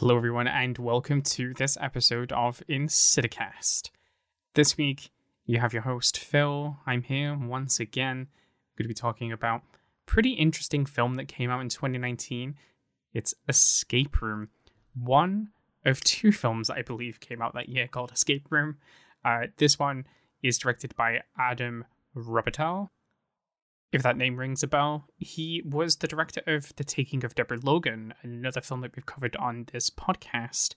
Hello, everyone, and welcome to this episode of Insidicast. This week, you have your host, Phil. I'm here once again. I'm going to be talking about pretty interesting film that came out in 2019. It's Escape Room, one of two films I believe came out that year called Escape Room. Uh, this one is directed by Adam Robitel, if that name rings a bell. He was the director of The Taking of Deborah Logan, another film that we've covered on this podcast.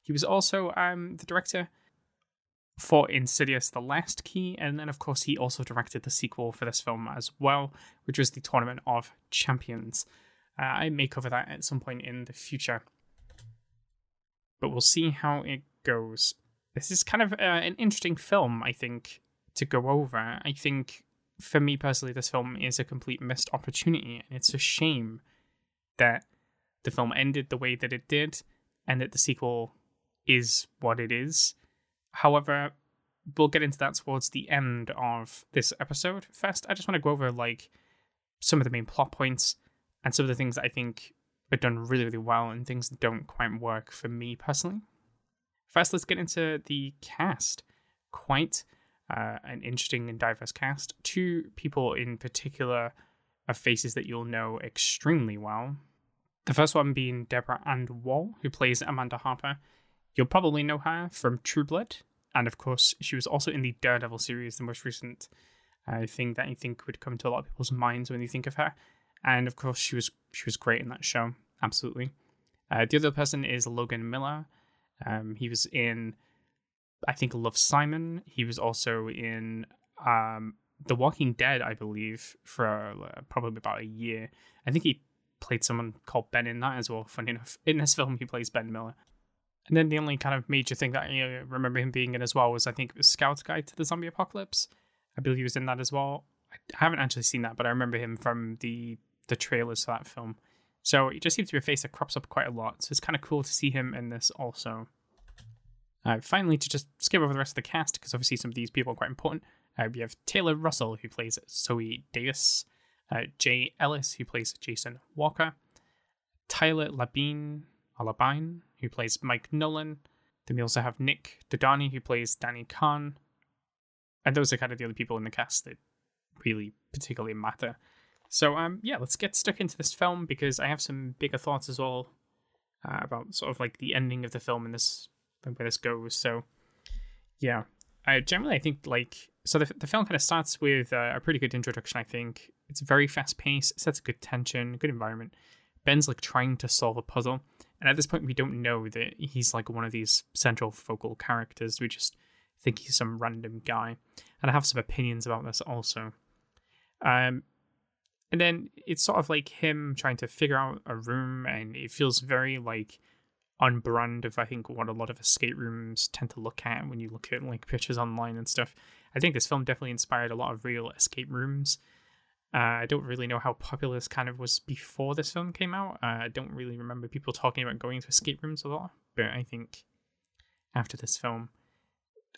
He was also um, the director for Insidious The Last Key, and then, of course, he also directed the sequel for this film as well, which was The Tournament of Champions. Uh, I may cover that at some point in the future, but we'll see how it goes. This is kind of uh, an interesting film, I think, to go over. I think for me personally, this film is a complete missed opportunity, and it's a shame that the film ended the way that it did, and that the sequel is what it is. However, we'll get into that towards the end of this episode. First, I just want to go over like some of the main plot points and some of the things that I think are done really, really well, and things that don't quite work for me personally. First, let's get into the cast. Quite uh, an interesting and diverse cast. Two people in particular are faces that you'll know extremely well. The first one being Deborah Ann Woll, who plays Amanda Harper. You'll probably know her from True Blood, and of course, she was also in the Daredevil series, the most recent uh, thing that I think would come to a lot of people's minds when you think of her. And of course, she was she was great in that show, absolutely. Uh, the other person is Logan Miller. Um, he was in I think Love Simon. He was also in um, The Walking Dead, I believe, for uh, probably about a year. I think he played someone called Ben in that as well. Funny enough, in this film, he plays Ben Miller. And then the only kind of major thing that I remember him being in as well was I think it was Guide to the Zombie Apocalypse. I believe he was in that as well. I haven't actually seen that, but I remember him from the the trailers for that film. So he just seems to be a face that crops up quite a lot. So it's kind of cool to see him in this also. Uh, finally, to just skip over the rest of the cast, because obviously some of these people are quite important, uh, we have Taylor Russell, who plays Zoe Davis, uh, Jay Ellis, who plays Jason Walker, Tyler Labine, Labine, who plays Mike Nolan. Then we also have Nick Dodani, who plays Danny Khan. And those are kind of the other people in the cast that really particularly matter. So, um, yeah, let's get stuck into this film because I have some bigger thoughts as well uh, about sort of like the ending of the film and this where this goes. So, yeah, I generally I think like so the the film kind of starts with uh, a pretty good introduction. I think it's very fast paced, sets a good tension, good environment. Ben's like trying to solve a puzzle, and at this point we don't know that he's like one of these central focal characters. We just think he's some random guy, and I have some opinions about this also. Um, and then it's sort of like him trying to figure out a room, and it feels very like on brand of I think what a lot of escape rooms tend to look at when you look at like pictures online and stuff. I think this film definitely inspired a lot of real escape rooms. Uh, I don't really know how popular this kind of was before this film came out. Uh, I don't really remember people talking about going to escape rooms a lot, but I think after this film,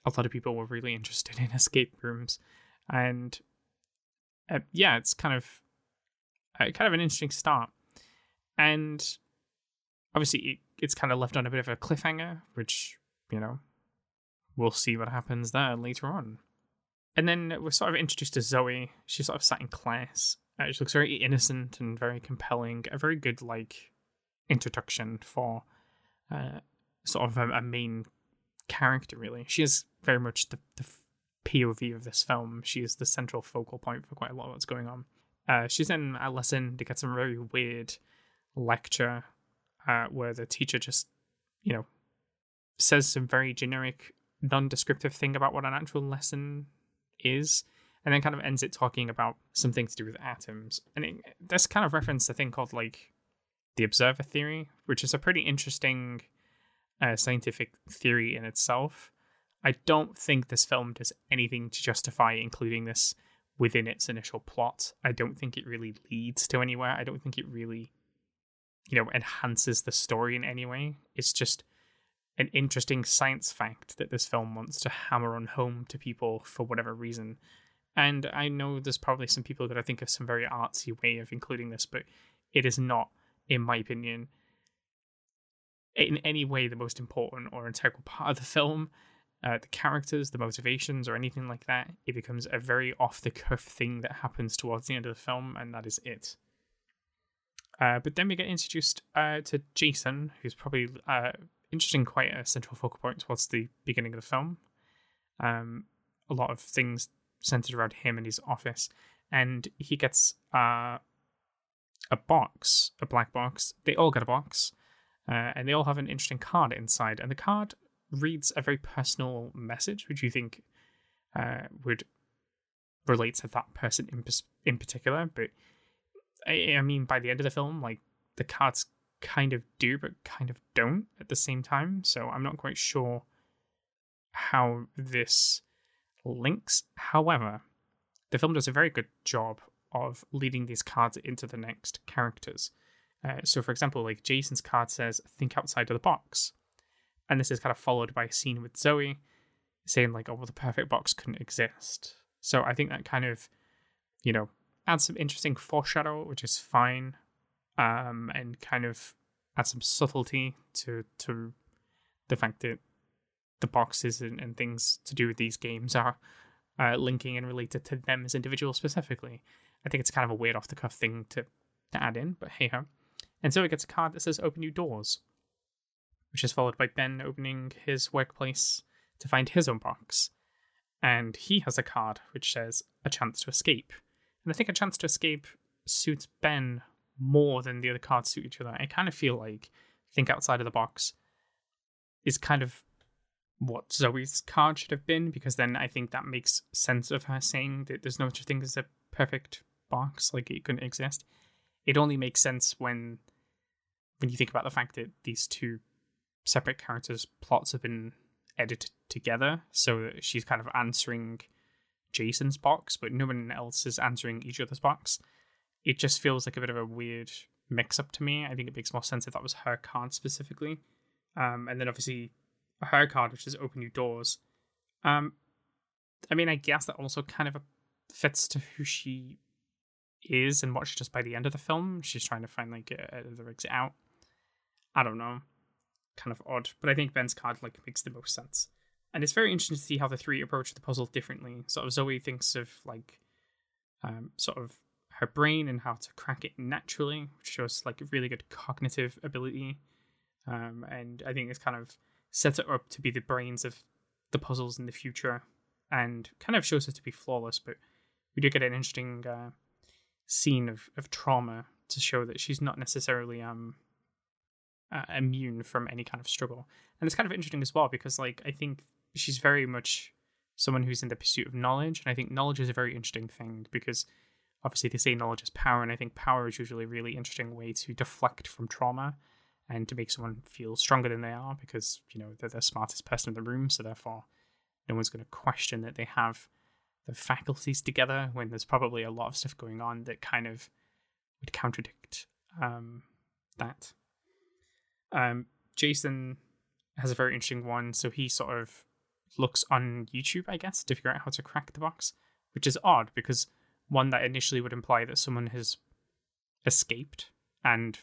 a lot of people were really interested in escape rooms, and uh, yeah, it's kind of uh, kind of an interesting start. And obviously, it it's kind of left on a bit of a cliffhanger, which, you know, we'll see what happens there later on. And then we're sort of introduced to Zoe. She's sort of sat in class. Uh, she looks very innocent and very compelling. A very good, like, introduction for uh, sort of a, a, main character, really. She is very much the, the POV of this film. She is the central focal point for quite a lot of what's going on. Uh, she's in a lesson to get some very weird lecture uh, where the teacher just, you know, says some very generic, non-descriptive thing about what an actual lesson is, and then kind of ends it talking about something to do with atoms. And it, this kind of referenced a thing called like the observer theory, which is a pretty interesting uh, scientific theory in itself. I don't think this film does anything to justify including this within its initial plot. I don't think it really leads to anywhere. I don't think it really you know enhances the story in any way. It's just an interesting science fact that this film wants to hammer on home to people for whatever reason. And I know there's probably some people that I think of some very artsy way of including this, but it is not, in my opinion, in any way the most important or integral part of the film. Uh, the characters, the motivations, or anything like that. It becomes a very off the cuff thing that happens towards the end of the film, and that is it. Uh, but then we get introduced uh, to Jason, who's probably uh, interesting, quite a central focal point towards the beginning of the film. Um, a lot of things centered around him and his office, and he gets uh, a box, a black box. They all get a box, uh, and they all have an interesting card inside. And the card reads a very personal message, which you think uh, would relate to that person in in particular. But I, I mean, by the end of the film, like the cards kind of do, but kind of don't at the same time. So I'm not quite sure how this links. However, the film does a very good job of leading these cards into the next characters. Uh, so, for example, like Jason's card says, "Think outside of the box," and this is kind of followed by a scene with Zoe saying like, "Oh, well, the perfect box couldn't exist." So I think that kind of, you know, adds some interesting foreshadow, which is fine, um, and kind of adds some subtlety to to the fact that the boxes and, and things to do with these games are uh, linking and related to them as individuals specifically. I think it's kind of a weird off the cuff thing to, to add in, but hey ho. And Zoe gets a card that says open new doors, which is followed by Ben opening his workplace to find his own box. And he has a card which says a chance to escape. And I think a chance to escape suits Ben more than the other cards suit each other. I kind of feel like think outside of the box is kind of what Zoe's card should have been, because then I think that makes sense of her saying that there's no such thing as a perfect box, like it couldn't exist. It only makes sense when when you think about the fact that these two separate characters' plots have been edited together, so she's kind of answering Jason's box, but no one else is answering each other's box. It just feels like a bit of a weird mix up to me. I think it makes more sense if that was her card specifically. Um, and then obviously her card, which is open new doors. Um, I mean, I guess that also kind of fits to who she is and what she does by the end of the film. She's trying to find like a, the exit out. I don't know, kind of odd, but I think Ben's card like makes the most sense. And it's very interesting to see how the three approach the puzzle differently. Sort of Zoe thinks of like, um, sort of her brain and how to crack it naturally, which shows like really good cognitive ability. Um, and I think it's kind of sets it up to be the brains of the puzzles in the future and kind of shows it to be flawless. But we do get an interesting uh, scene of, of trauma to show that she's not necessarily um uh, immune from any kind of struggle. And it's kind of interesting as well because like I think she's very much someone who's in the pursuit of knowledge, and I think knowledge is a very interesting thing because obviously they say knowledge is power, and I think power is usually a really interesting way to deflect from trauma and to make someone feel stronger than they are because you know they're the smartest person in the room, so therefore no one's going to question that they have the faculties together when there's probably a lot of stuff going on that kind of would contradict um, that. Um, Jason has a very interesting one. So he sort of looks on YouTube, I guess, to figure out how to crack the box, which is odd because one that initially would imply that someone has escaped and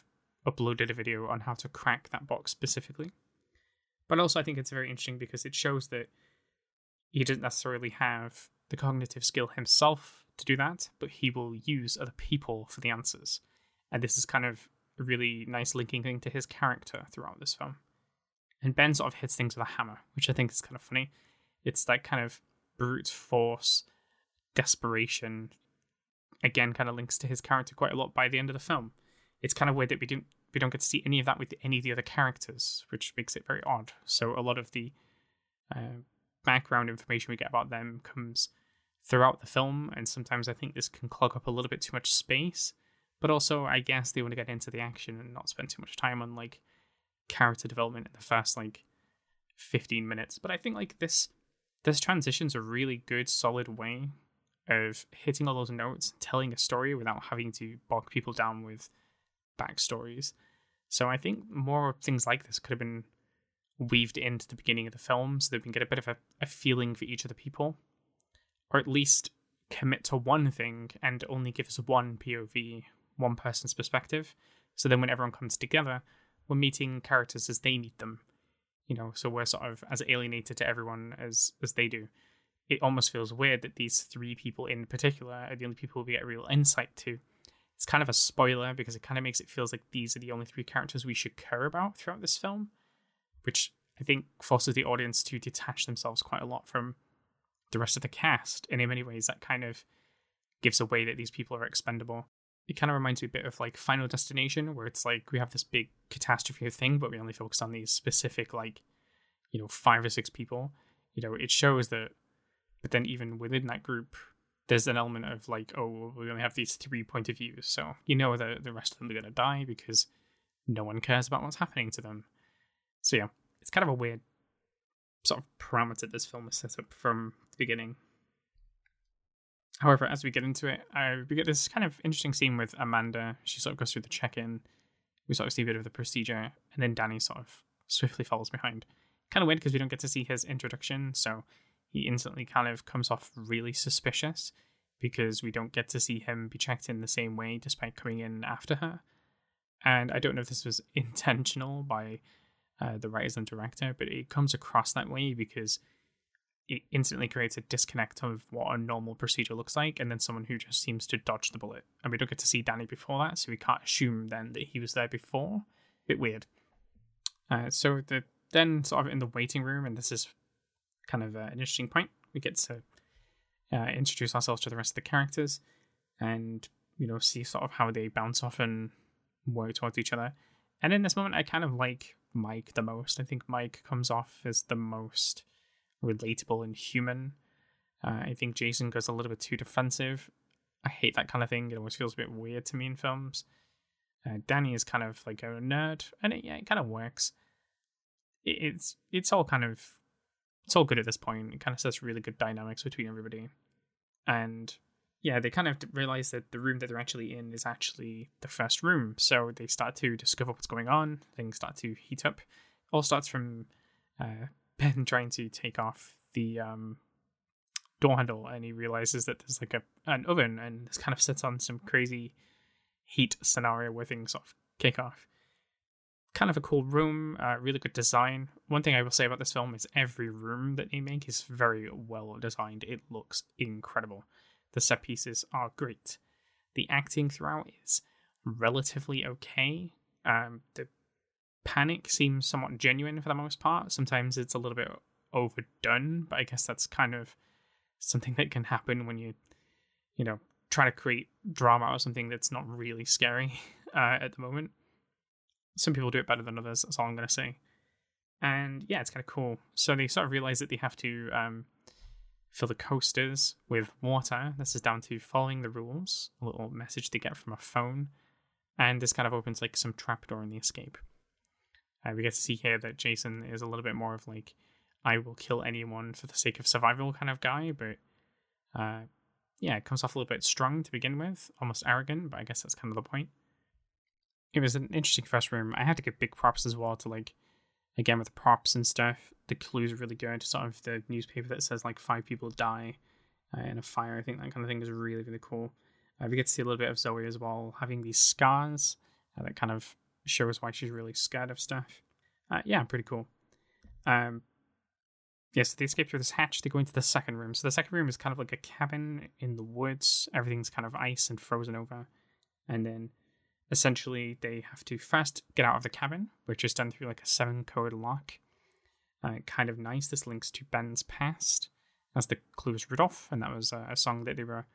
uploaded a video on how to crack that box specifically. But also, I think it's very interesting because it shows that he doesn't necessarily have the cognitive skill himself to do that, but he will use other people for the answers. And this is kind of a really nice linking thing to his character throughout this film. And Ben sort of hits things with a hammer, which I think is kind of funny. It's that kind of brute force, desperation. Again, kind of links to his character quite a lot by the end of the film. It's kind of weird that we didn't we don't get to see any of that with any of the other characters, which makes it very odd. So a lot of the uh, background information we get about them comes throughout the film, and sometimes I think this can clog up a little bit too much space. But also, I guess they want to get into the action and not spend too much time on like character development in the first like 15 minutes. But I think like this this transition's a really good, solid way of hitting all those notes, telling a story without having to bog people down with backstories. So I think more things like this could have been weaved into the beginning of the film so that we can get a bit of a, a feeling for each of the people. Or at least commit to one thing and only give us one POV, one person's perspective. So then when everyone comes together, we're meeting characters as they meet them. You know, so we're sort of as alienated to everyone as as they do. It almost feels weird that these three people in particular are the only people we get real insight to. It's kind of a spoiler because it kind of makes it feels like these are the only three characters we should care about throughout this film, which I think forces the audience to detach themselves quite a lot from the rest of the cast. And in many ways, that kind of gives away that these people are expendable. It kind of reminds me a bit of like Final Destination, where it's like we have this big catastrophe thing, but we only focus on these specific, like, you know, five or six people. You know, it shows that, but then even within that group, there's an element of like, oh, we only have these three point of views. So you know that the rest of them are going to die because no one cares about what's happening to them. So yeah, it's kind of a weird sort of parameter this film is set up from the beginning. However, as we get into it, uh, we get this kind of interesting scene with Amanda. She sort of goes through the check-in. We sort of see a bit of the procedure, and then Danny sort of swiftly follows behind. Kind of weird because we don't get to see his introduction, so he instantly kind of comes off really suspicious because we don't get to see him be checked in the same way despite coming in after her. And I don't know if this was intentional by uh, the writers and director, but it comes across that way because it instantly creates a disconnect of what a normal procedure looks like, and then someone who just seems to dodge the bullet. And we don't get to see Danny before that, so we can't assume then that he was there before. Bit weird. Uh, so the then sort of in the waiting room, and this is kind of uh, an interesting point. We get to uh, introduce ourselves to the rest of the characters, and you know see sort of how they bounce off and work towards each other. And in this moment, I kind of like Mike the most. I think Mike comes off as the most relatable and human. Uh, I think Jason goes a little bit too defensive. I hate that kind of thing. It always feels a bit weird to me in films. Uh, Danny is kind of like a nerd, and it, yeah, it kind of works. It, it's it's all kind of it's all good at this point. It kind of sets really good dynamics between everybody, and yeah, they kind of realize that the room that they're actually in is actually the first room. So they start to discover what's going on. Things start to heat up. It all starts from uh, Ben trying to take off the um, door handle, and he realizes that there's like a an oven, and this kind of sets on some crazy heat scenario where things sort of kick off. Kind of a cool room, uh, really good design. One thing I will say about this film is every room that they make is very well designed. It looks incredible. The set pieces are great. The acting throughout is relatively okay. Um, the panic seems somewhat genuine for the most part. Sometimes it's a little bit overdone, but I guess that's kind of something that can happen when you, you know, try to create drama or something that's not really scary uh, at the moment. Some people do it better than others. That's all I'm going to say. And yeah, it's kind of cool. So they sort of realize that they have to um, fill the coasters with water. This is down to following the rules, a little message they get from a phone. And this kind of opens like some trapdoor in the escape. Uh, we get to see here that Jason is a little bit more of like, I will kill anyone for the sake of survival kind of guy, but uh, yeah, it comes off a little bit strong to begin with, almost arrogant, but I guess that's kind of the point. It was an interesting first room. I had to give big props as well to like again with props and stuff. The clues are really good. Sort of the newspaper that says like five people die uh, in a fire. I think that kind of thing is really really cool. Uh, we get to see a little bit of Zoe as well, having these scars uh, that kind of shows why she's really scared of stuff. Uh, yeah, pretty cool. Um, yes, they escape through this hatch. They go into the second room. So the second room is kind of like a cabin in the woods. Everything's kind of ice and frozen over, and then essentially they have to first get out of the cabin, which is done through like a seven code lock. Uh, kind of nice. This links to Ben's past, as the clue is Rudolph, and that was uh, a song that they were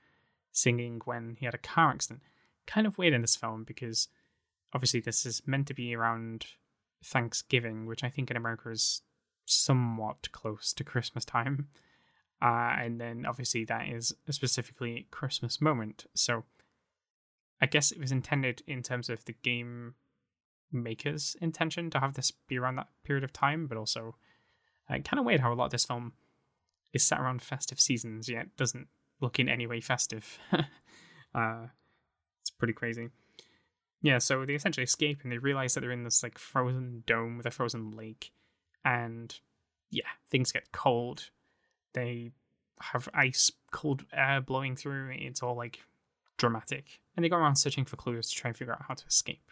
singing when he had a car accident. Kind of weird in this film because obviously this is meant to be around Thanksgiving, which I think in America is somewhat close to Christmas time. Uh, and then obviously that is a specifically Christmas moment. So I guess it was intended in terms of the game maker's intention to have this be around that period of time, but also uh, kind of weird how a lot of this film is set around festive seasons, yet doesn't look in any way festive. uh, it's pretty crazy. Yeah, so they essentially escape and they realize that they're in this like frozen dome with a frozen lake, and yeah, things get cold. They have ice, cold air blowing through. It's all like dramatic. And they go around searching for clues to try and figure out how to escape.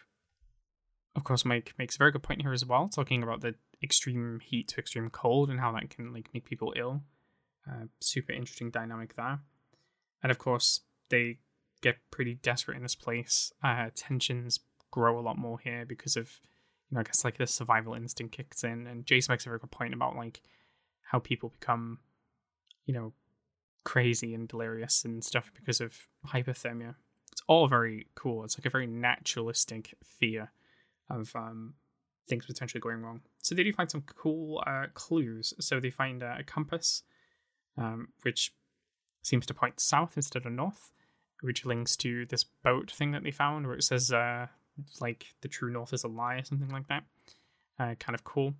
of course, Mike makes a very good point here as well, talking about the extreme heat to extreme cold and how that can like make people ill. Uh, super interesting dynamic there. And of course, they get pretty desperate in this place. Uh, tensions grow a lot more here because of, you know, I guess like the survival instinct kicks in. And Jason makes a very good point about like how people become, you know, crazy and delirious and stuff because of hypothermia. It's all very cool. It's like a very naturalistic fear of um, things potentially going wrong. So they do find some cool uh, clues. So they find uh, a compass, um, which seems to point south instead of north, which links to this boat thing that they found where it says uh, like the true north is a lie or something like that. Uh, kind of cool.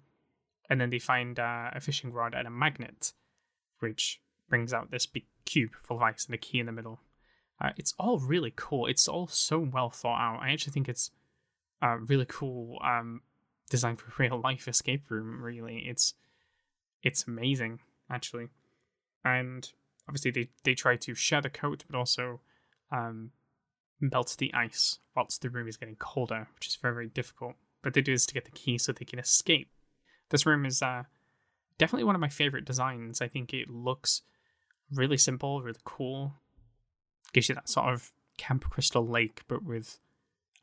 And then they find uh, a fishing rod and a magnet, which brings out this big cube full of ice and a key in the middle. Uh, it's all really cool. It's all so well thought out. I actually think it's a really cool um, design for real life escape room. Really, it's it's amazing actually, and obviously they they try to share the coat, but also um, melt the ice whilst the room is getting colder, which is very very difficult. But they do this to get the key so they can escape. This room is uh, definitely one of my favorite designs. I think it looks really simple, really cool. Gives you that sort of Camp Crystal Lake, but with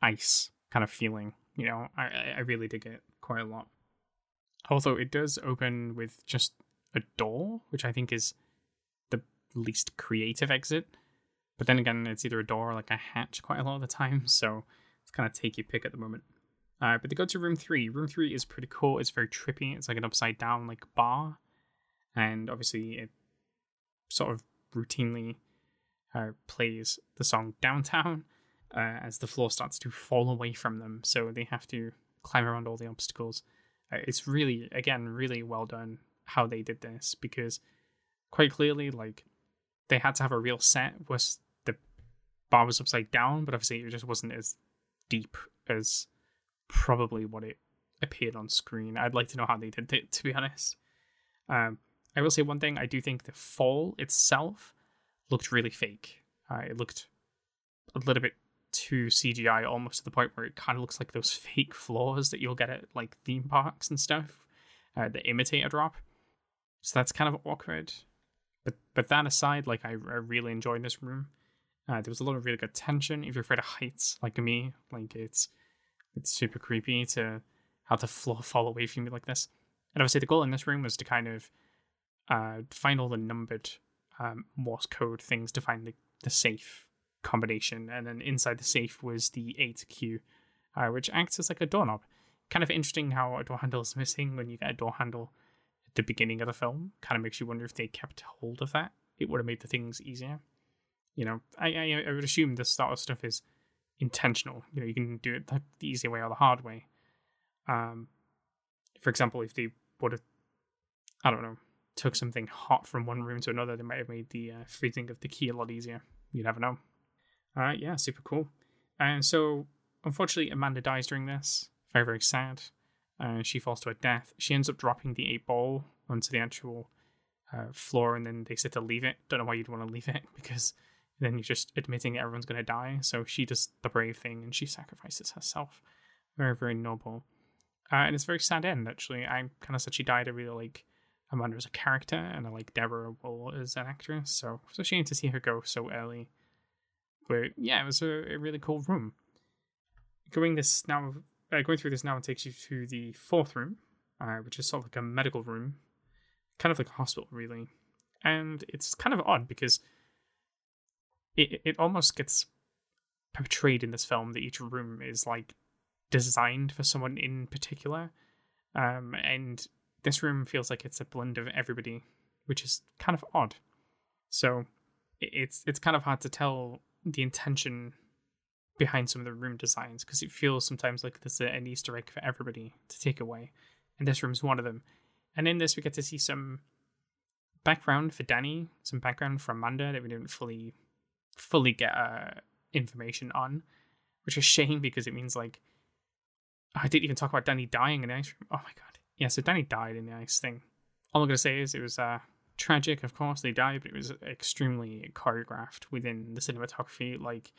ice kind of feeling. You know, I I really dig it quite a lot. Although it does open with just a door, which I think is the least creative exit. But then again, it's either a door or like a hatch quite a lot of the time, so it's kind of take your pick at the moment. Uh, but they go to room three. Room three is pretty cool. It's very trippy. It's like an upside down like bar, and obviously it sort of routinely uh, plays the song Downtown uh, as the floor starts to fall away from them. So they have to climb around all the obstacles. Uh, it's really, again, really well done how they did this because quite clearly, like, they had to have a real set was bar was upside down, but obviously it just wasn't as deep as probably what it appeared on screen. I'd like to know how they did it, to be honest. Um, I will say one thing: I do think the fall itself looked really fake. Uh, it looked a little bit too CGI, almost to the point where it kind of looks like those fake floors that you'll get at like theme parks and stuff, uh, the imitator drop. So that's kind of awkward. But but that aside, like I, I really enjoyed this room. Uh, there was a lot of really good tension. If you're afraid of heights, like me, like it's it's super creepy to have the floor fall away from you like this. And obviously, the goal in this room was to kind of uh, find all the numbered um, Morse code things to find the, the safe combination. And then inside the safe was the 8Q, uh, which acts as like a doorknob. Kind of interesting how a door handle is missing when you get a door handle at the beginning of the film. Kind of makes you wonder if they kept hold of that. It would have made the things easier. You know, I, I, I would assume this sort of stuff is intentional. You know, you can do it the, the easy way or the hard way. Um, for example, if they would have, I don't know, took something hot from one room to another, they might have made the uh, freezing of the key a lot easier. You never know. All right, yeah, super cool. And so, unfortunately, Amanda dies during this. Very, very sad. Uh, she falls to her death. She ends up dropping the eight ball onto the actual uh, floor, and then they said to leave it. Don't know why you'd want to leave it because then you're just admitting everyone's going to die. So she does the brave thing and she sacrifices herself. Very, very noble. Uh, and it's a very sad end, actually. I kind of said she died. I really like Amanda as a character, and I like Deborah Woll as an actress. So it's a shame to see her go so early. But yeah, it was a, a really cool room. Going this now, uh, going through this now takes you to the fourth room, uh, which is sort of like a medical room, kind of like a hospital, really. And it's kind of odd because it it almost gets portrayed in this film that each room is like designed for someone in particular. Um, and this room feels like it's a blend of everybody, which is kind of odd. So it's it's kind of hard to tell the intention behind some of the room designs because it feels sometimes like there's an Easter egg for everybody to take away, and this room's one of them. And in this, we get to see some background for Danny, some background for Amanda that we didn't fully fully get uh, information on, which is shame because it means like I didn't even talk about Danny dying in the ice room. Oh my god, yeah. So Danny died in the ice thing. All I'm gonna say is it was uh, tragic. Of course, they died, but it was extremely choreographed within the cinematography. Like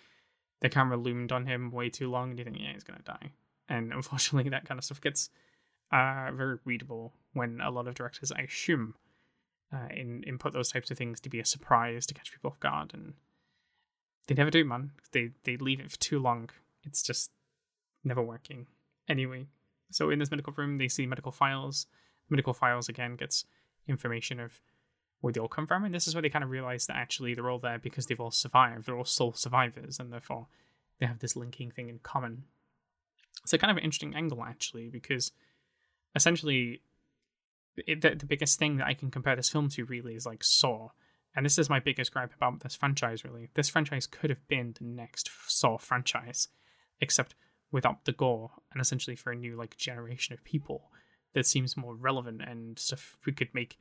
the camera loomed on him way too long, and you think, yeah, he's gonna die. and unfortunately, that kind of stuff gets uh, very readable when a lot of directors, I assume, uh, in input those types of things to be a surprise to catch people off guard, and they never do, it, man. They they leave it for too long. It's just never working. Anyway, so in this medical room, they see medical files. Medical files again gets information of where they all come from, and this is where they kind of realize that actually they're all there because they've all survived. They're all sole survivors, and therefore they have this linking thing in common. It's a kind of an interesting angle actually, because essentially it, the, the biggest thing that I can compare this film to really is like Saw. And this is my biggest gripe about this franchise, really. This franchise could have been the next Saw franchise, except without the gore, and essentially for a new like generation of people that seems more relevant and stuff we could make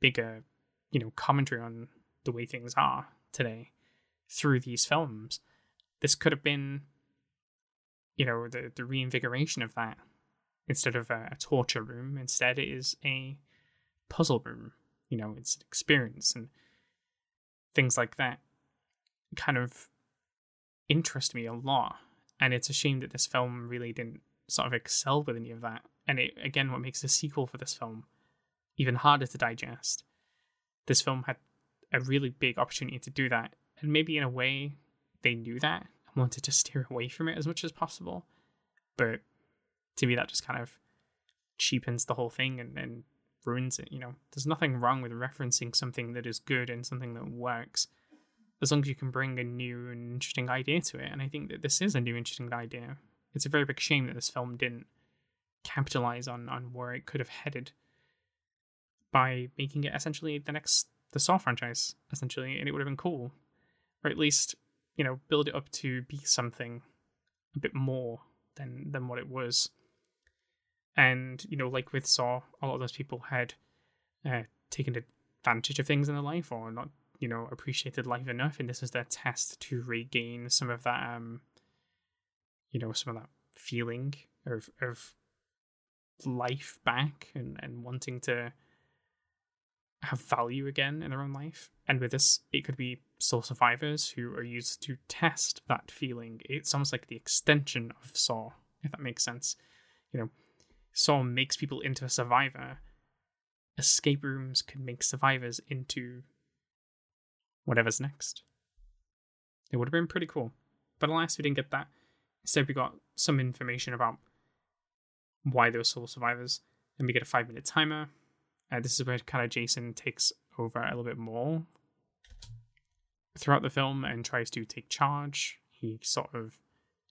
bigger, you know, commentary on the way things are today through these films. This could have been, you know, the the reinvigoration of that instead of a, a torture room. Instead, it is a puzzle room. You know, it's an experience and things like that kind of interest me a lot. And it's a shame that this film really didn't sort of excel with any of that. And it again, what makes a sequel for this film even harder to digest. This film had a really big opportunity to do that, and maybe in a way they knew that and wanted to steer away from it as much as possible. But to me, that just kind of cheapens the whole thing and, and ruins it. You know, there's nothing wrong with referencing something that is good and something that works, as long as you can bring a new and interesting idea to it. And I think that this is a new interesting idea. It's a very big shame that this film didn't capitalize on on where it could have headed by making it essentially the next the Saw franchise, essentially, and it would have been cool, or at least you know build it up to be something a bit more than than what it was. And you know, like with Saw, a lot of those people had uh, taken advantage of things in their life or not, you know, appreciated life enough, and this is their test to regain some of that, um, you know, some of that feeling of of life back and and wanting to have value again in their own life. And with this, it could be Saw survivors who are used to test that feeling. It's almost like the extension of Saw, if that makes sense. You know, Saw makes people into a survivor. Escape rooms could make survivors into whatever's next. It would have been pretty cool. But alas, we didn't get that. Instead, we got some information about why they were sole survivors. And we get a five minute timer. Uh, this is where kind of Jason takes over a little bit more throughout the film and tries to take charge. He sort of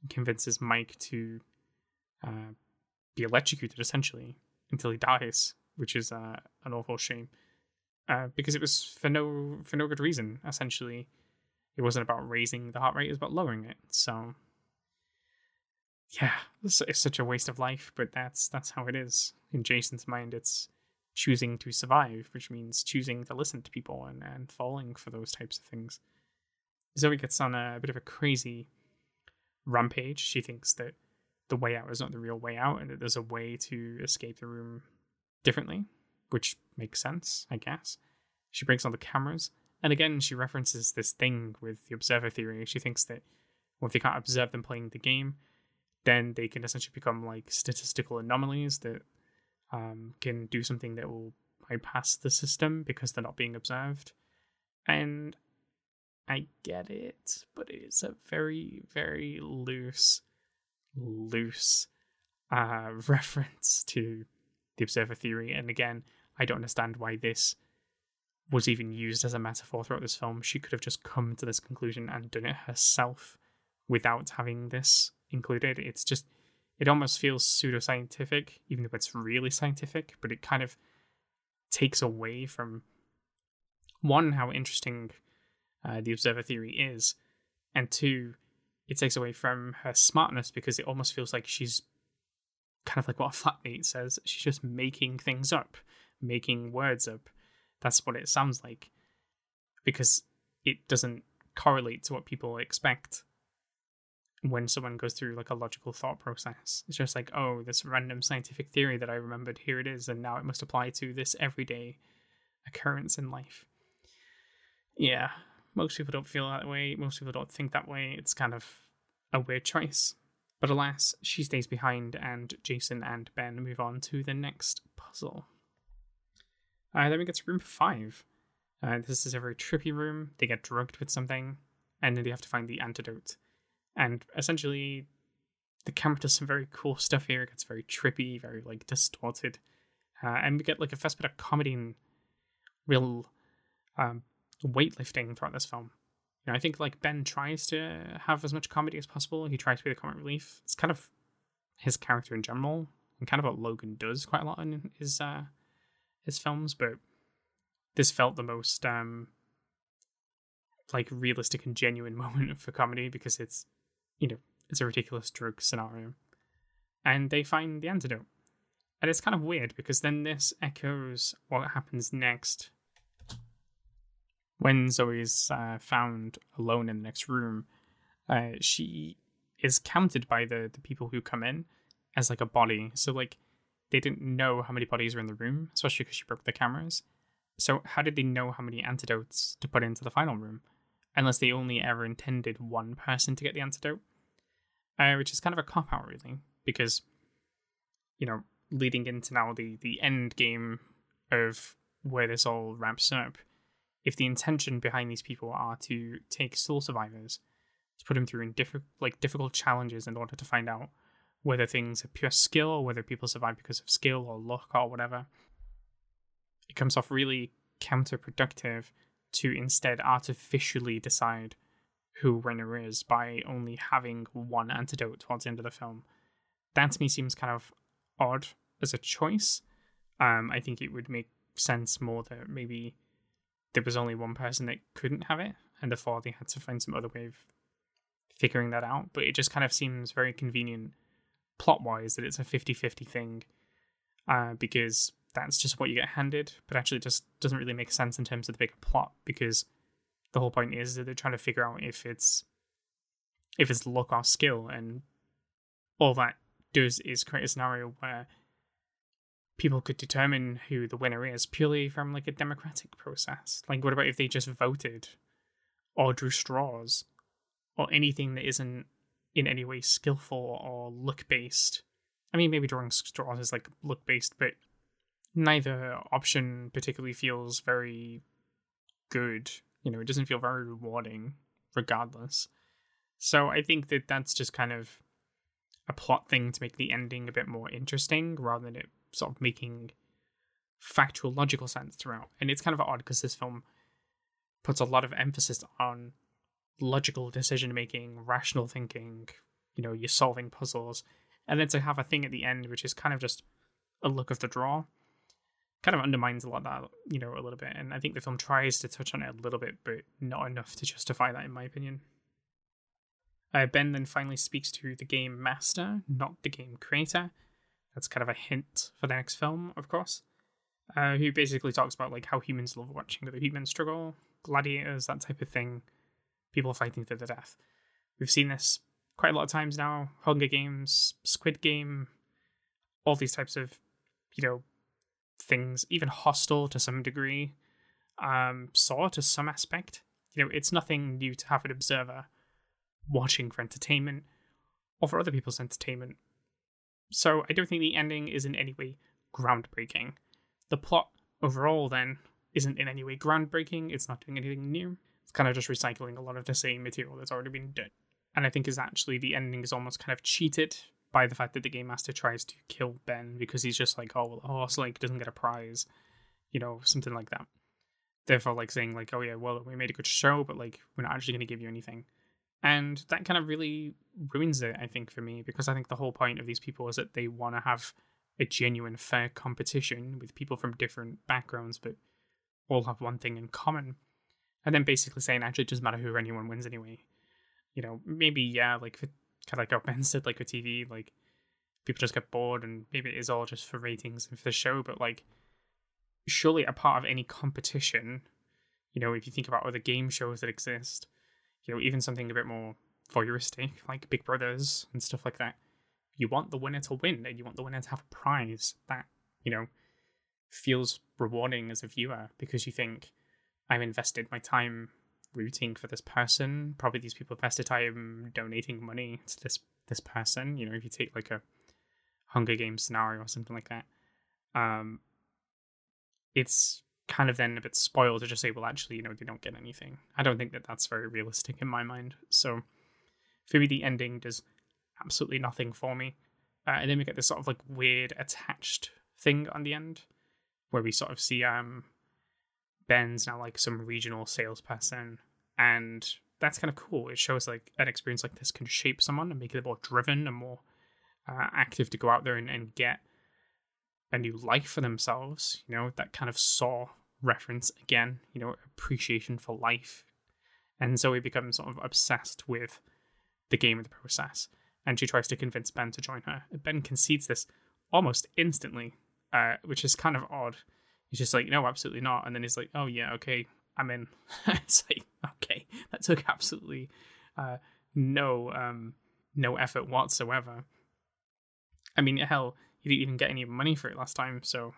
convinces Mike to uh, be electrocuted essentially until he dies, which is uh, an awful shame. Uh, because it was for no for no good reason. Essentially, it wasn't about raising the heart rate; it was about lowering it. So, yeah, it's, it's such a waste of life. But that's that's how it is in Jason's mind. It's choosing to survive, which means choosing to listen to people and, and falling for those types of things. Zoe gets on a, a bit of a crazy rampage. She thinks that the way out is not the real way out and that there's a way to escape the room differently, which makes sense, I guess. She breaks all the cameras, and again, she references this thing with the observer theory. She thinks that well, if they can't observe them playing the game, then they can essentially become like statistical anomalies that um, can do something that will bypass the system because they're not being observed. And I get it, but it's a very, very loose, loose uh, reference to the observer theory. And again, I don't understand why this was even used as a metaphor throughout this film. She could have just come to this conclusion and done it herself without having this included. It's just it almost feels pseudoscientific, even though it's really scientific, but it kind of takes away from one, how interesting uh, the observer theory is, and two, it takes away from her smartness because it almost feels like she's kind of like what a flatmate says. She's just making things up, making words up. That's what it sounds like because it doesn't correlate to what people expect when someone goes through like a logical thought process. It's just like, oh, this random scientific theory that I remembered, here it is, and now it must apply to this everyday occurrence in life. Yeah, most people don't feel that way. Most people don't think that way. It's kind of a weird choice. But alas, she stays behind, and Jason and Ben move on to the next puzzle. Uh, then we get to room five. Uh, this is a very trippy room. They get drugged with something, and then they have to find the antidote. And essentially, the camera does some very cool stuff here. It gets very trippy, very like distorted, uh, and we get like a first bit of comedy and real um, weightlifting throughout this film. You know, I think like Ben tries to have as much comedy as possible. He tries to be the comic relief. It's kind of his character in general, and kind of what Logan does quite a lot in his uh, his films. But this felt the most um, like realistic and genuine moment for comedy because it's you know it's a ridiculous drug scenario, and they find the antidote. And it's kind of weird because then this echoes what happens next when Zoe's uh, found alone in the next room, uh, she is counted by the the people who come in as like a body. So like they didn't know how many bodies were in the room, especially because she broke the cameras. So how did they know how many antidotes to put into the final room, unless they only ever intended one person to get the antidote? Uh, which is kind of a cop out, really, because you know, leading into now the the end game of where this all wraps up if the intention behind these people are to take sole survivors to put them through in different like difficult challenges in order to find out whether things are pure skill or whether people survive because of skill or luck or whatever it comes off really counterproductive to instead artificially decide who winner is by only having one antidote towards the end of the film. That to me seems kind of odd as a choice. Um, i think it would make sense more that maybe there was only one person that couldn't have it, and therefore they had to find some other way of figuring that out. But it just kind of seems very convenient plot wise that it's a 50 50 thing uh, because that's just what you get handed, but actually it just doesn't really make sense in terms of the bigger plot because the whole point is that they're trying to figure out if it's if it's luck or skill and all that does is create a scenario where people could determine who the winner is purely from like a democratic process. Like, what about if they just voted or drew straws or anything that isn't in any way skillful or look based? I mean, maybe drawing straws is like look based, but neither option particularly feels very good. You know, it doesn't feel very rewarding regardless. So I think that that's just kind of a plot thing to make the ending a bit more interesting rather than it sort of making factual, logical sense throughout. And it's kind of odd because this film puts a lot of emphasis on logical decision making, rational thinking, you know, you're solving puzzles. And then to have a thing at the end which is kind of just a look of the draw kind of undermines a lot of that, you know, a little bit. And I think the film tries to touch on it a little bit, but not enough to justify that, in my opinion. Uh, ben then finally speaks to the game master, not the game creator, that's kind of a hint for the next film, of course. Uh, who basically talks about like how humans love watching other humans struggle, gladiators, that type of thing, people fighting to the death. We've seen this quite a lot of times now. Hunger Games, Squid Game, all these types of, you know, things. Even Hostel to some degree, um, Saw to some aspect. You know, it's nothing new to have an observer watching for entertainment or for other people's entertainment so I don't think the ending is in any way groundbreaking. The plot overall, then, isn't in any way groundbreaking. It's not doing anything new. It's kind of just recycling a lot of the same material that's already been done. And I think is actually the ending is almost kind of cheated by the fact that the game master tries to kill Ben because he's just like, oh well, a horse like doesn't get a prize, you know, something like that. Therefore, like saying like, oh yeah, well we made a good show, but like we're not actually going to give you anything. And that kind of really ruins it, I think, for me, because I think the whole point of these people is that they want to have a genuine, fair competition with people from different backgrounds, but all have one thing in common. And then basically saying, actually, it doesn't matter who anyone wins anyway. You know, maybe, yeah, like, kind of like how Ben said, like, with TV, like, people just get bored and maybe it is all just for ratings and for the show, but, like, surely a part of any competition, you know, if you think about other game shows that exist, you know, even something a bit more voyeuristic, like Big Brothers and stuff like that. You want the winner to win, and you want the winner to have a prize that you know feels rewarding as a viewer because you think I've invested my time rooting for this person. Probably these people invested time donating money to this this person. You know, if you take like a Hunger Games scenario or something like that, um, it's kind of then a bit spoiled to just say, well, actually, you know, they don't get anything. I don't think that that's very realistic in my mind. So for me, the ending does absolutely nothing for me. Uh, and then we get this sort of like weird attached thing on the end where we sort of see um Ben's now like some regional salesperson and that's kind of cool. It shows like an experience like this can shape someone and make them more driven and more uh, active to go out there and, and get a new life for themselves. You know, that kind of Saw reference again, you know, appreciation for life. And Zoe becomes sort of obsessed with the game of the process. And she tries to convince Ben to join her. Ben concedes this almost instantly, uh, which is kind of odd. He's just like, no, absolutely not. And then he's like, oh, yeah, okay, I'm in. it's like, okay, that took absolutely uh, no um, no effort whatsoever. I mean, hell, you didn't even get any money for it last time, so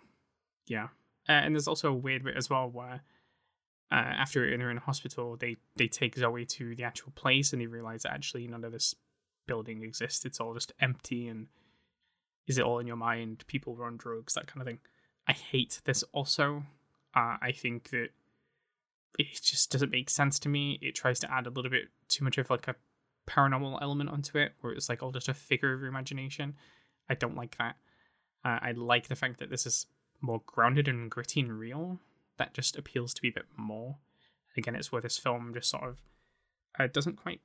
yeah. Uh, and there's also a weird bit as well where uh, after they're in a hospital, they they take Zoe to the actual place and they realize that actually none of this building exists. It's all just empty and is it all in your mind? People were on drugs, that kind of thing. I hate this also. Uh, I think that it just doesn't make sense to me. It tries to add a little bit too much of like a paranormal element onto it, where it's like all just a figure of your imagination. I don't like that. Uh, I like the fact that this is more grounded and gritty and real. That just appeals to me a bit more. Again, it's where this film just sort of uh, doesn't quite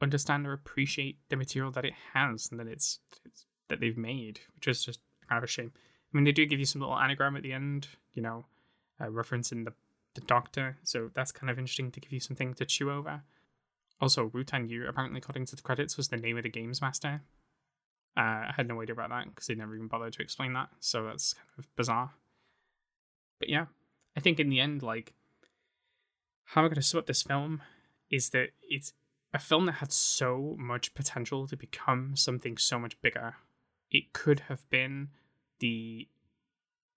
understand or appreciate the material that it has and that it's, it's that they've made, which is just kind of a shame. I mean, they do give you some little anagram at the end, you know, uh, referencing the the Doctor, so that's kind of interesting to give you something to chew over. Also, Wu Tan Yu, apparently, according to the credits, was the name of the games master. Uh, I had no idea about that because they never even bothered to explain that, so that's kind of bizarre. But yeah, I think in the end, like, how I'm going to sum up this film is that it's a film that had so much potential to become something so much bigger. It could have been the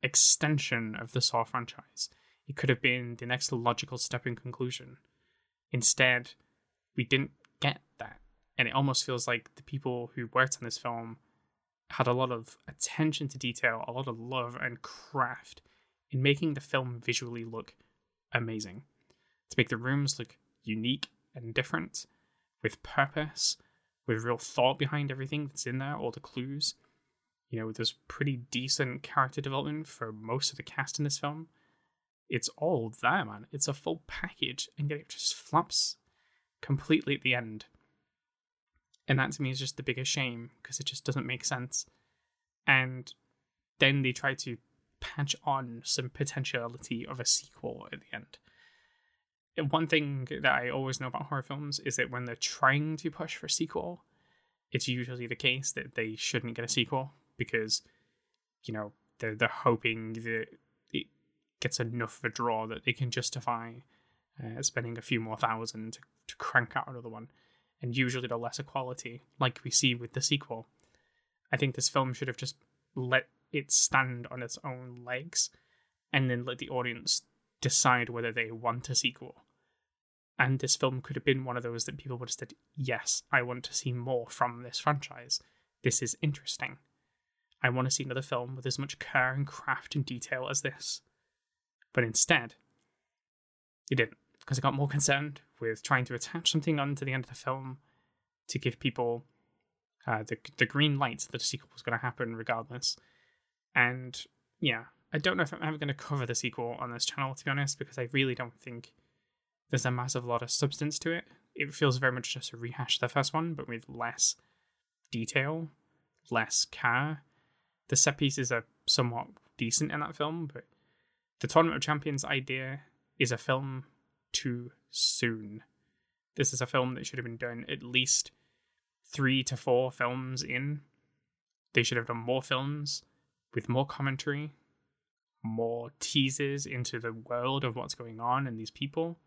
extension of the Saw franchise. It could have been the next logical step in conclusion. Instead, we didn't. And it almost feels like the people who worked on this film had a lot of attention to detail, a lot of love and craft in making the film visually look amazing. To make the rooms look unique and different, with purpose, with real thought behind everything that's in there, all the clues. You know, there's pretty decent character development for most of the cast in this film. It's all there, man. It's a full package, and yet it just flops completely at the end. And that to me is just the biggest shame because it just doesn't make sense. And then they try to patch on some potentiality of a sequel at the end. One thing that I always know about horror films is that when they're trying to push for a sequel, it's usually the case that they shouldn't get a sequel because, you know, they're they're hoping that it gets enough of a draw that they can justify uh, spending a few more thousand to, to crank out another one, and usually the lesser quality, like we see with the sequel. I think this film should have just let it stand on its own legs, and then let the audience decide whether they want a sequel. And this film could have been one of those that people would have said, Yes, I want to see more from this franchise. This is interesting. I want to see another film with as much care and craft and detail as this. But instead, it didn't because I got more concerned with trying to attach something onto the end of the film to give people uh, the the green light that a sequel was going to happen regardless. And yeah, I don't know if I'm ever going to cover the sequel on this channel to be honest, because I really don't think there's a massive lot of substance to it. It feels very much just a rehash of the first one, but with less detail, less care. The set pieces are somewhat decent in that film, but the Tournament of Champions idea is a film too soon. This is a film that should have been done at least three to four films in. They should have done more films with more commentary, more teasers into the world of what's going on and these people,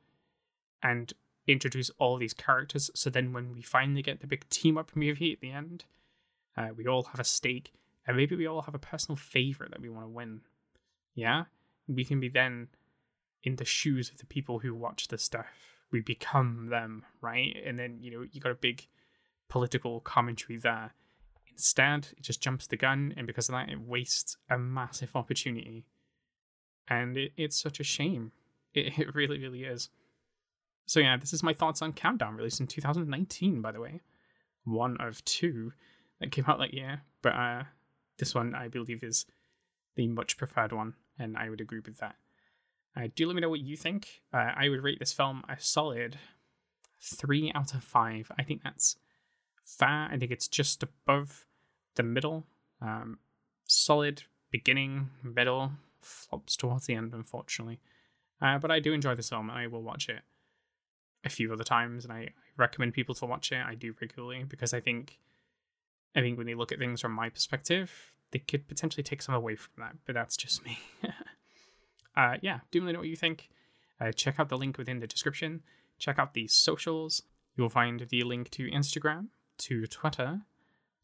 and introduce all these characters. So then, when we finally get the big team up movie at the end, uh, we all have a stake, and maybe we all have a personal favorite that we want to win. Yeah, we can be then in the shoes of the people who watch the stuff. We become them, right? And then, you know, you got a big political commentary there. Instead, it just jumps the gun, and because of that, it wastes a massive opportunity. And it, it's such a shame. It, it really, really is. So, yeah, this is my thoughts on Countdown, released in 2019, by the way. One of two that came out that year, but uh, this one I believe is the much preferred one, and I would agree with that. Uh, do let me know what you think. Uh, I would rate this film a solid three out of five. I think that's fair. I think it's just above the middle. Um, solid beginning, middle, flops towards the end, unfortunately. Uh, but I do enjoy this film, and I will watch it a few other times, and I, recommend people to watch it. I do regularly because I think, I think when you look at things from my perspective, they could potentially take some away from that. But that's just me. uh, yeah, do let me know what you think. Uh, check out the link within the description. Check out the socials. You'll find the link to Instagram, to Twitter,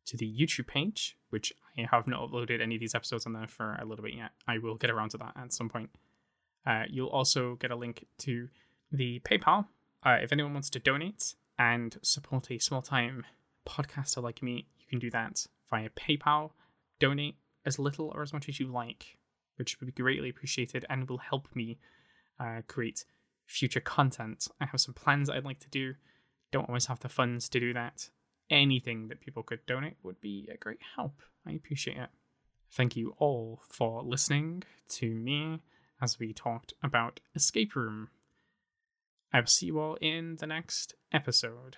to the YouTube page, which I have not uploaded any of these episodes on there for a little bit yet. I will get around to that at some point. Uh, you'll also get a link to the PayPal uh, if anyone wants to donate and support a small time podcaster like me. You can do that via PayPal. Donate as little or as much as you like, which would be greatly appreciated and will help me uh, create future content. I have some plans I'd like to do. Don't always have the funds to do that. Anything that people could donate would be a great help. I appreciate it. Thank you all for listening to me as we talked about Escape Room. I will see you all in the next episode.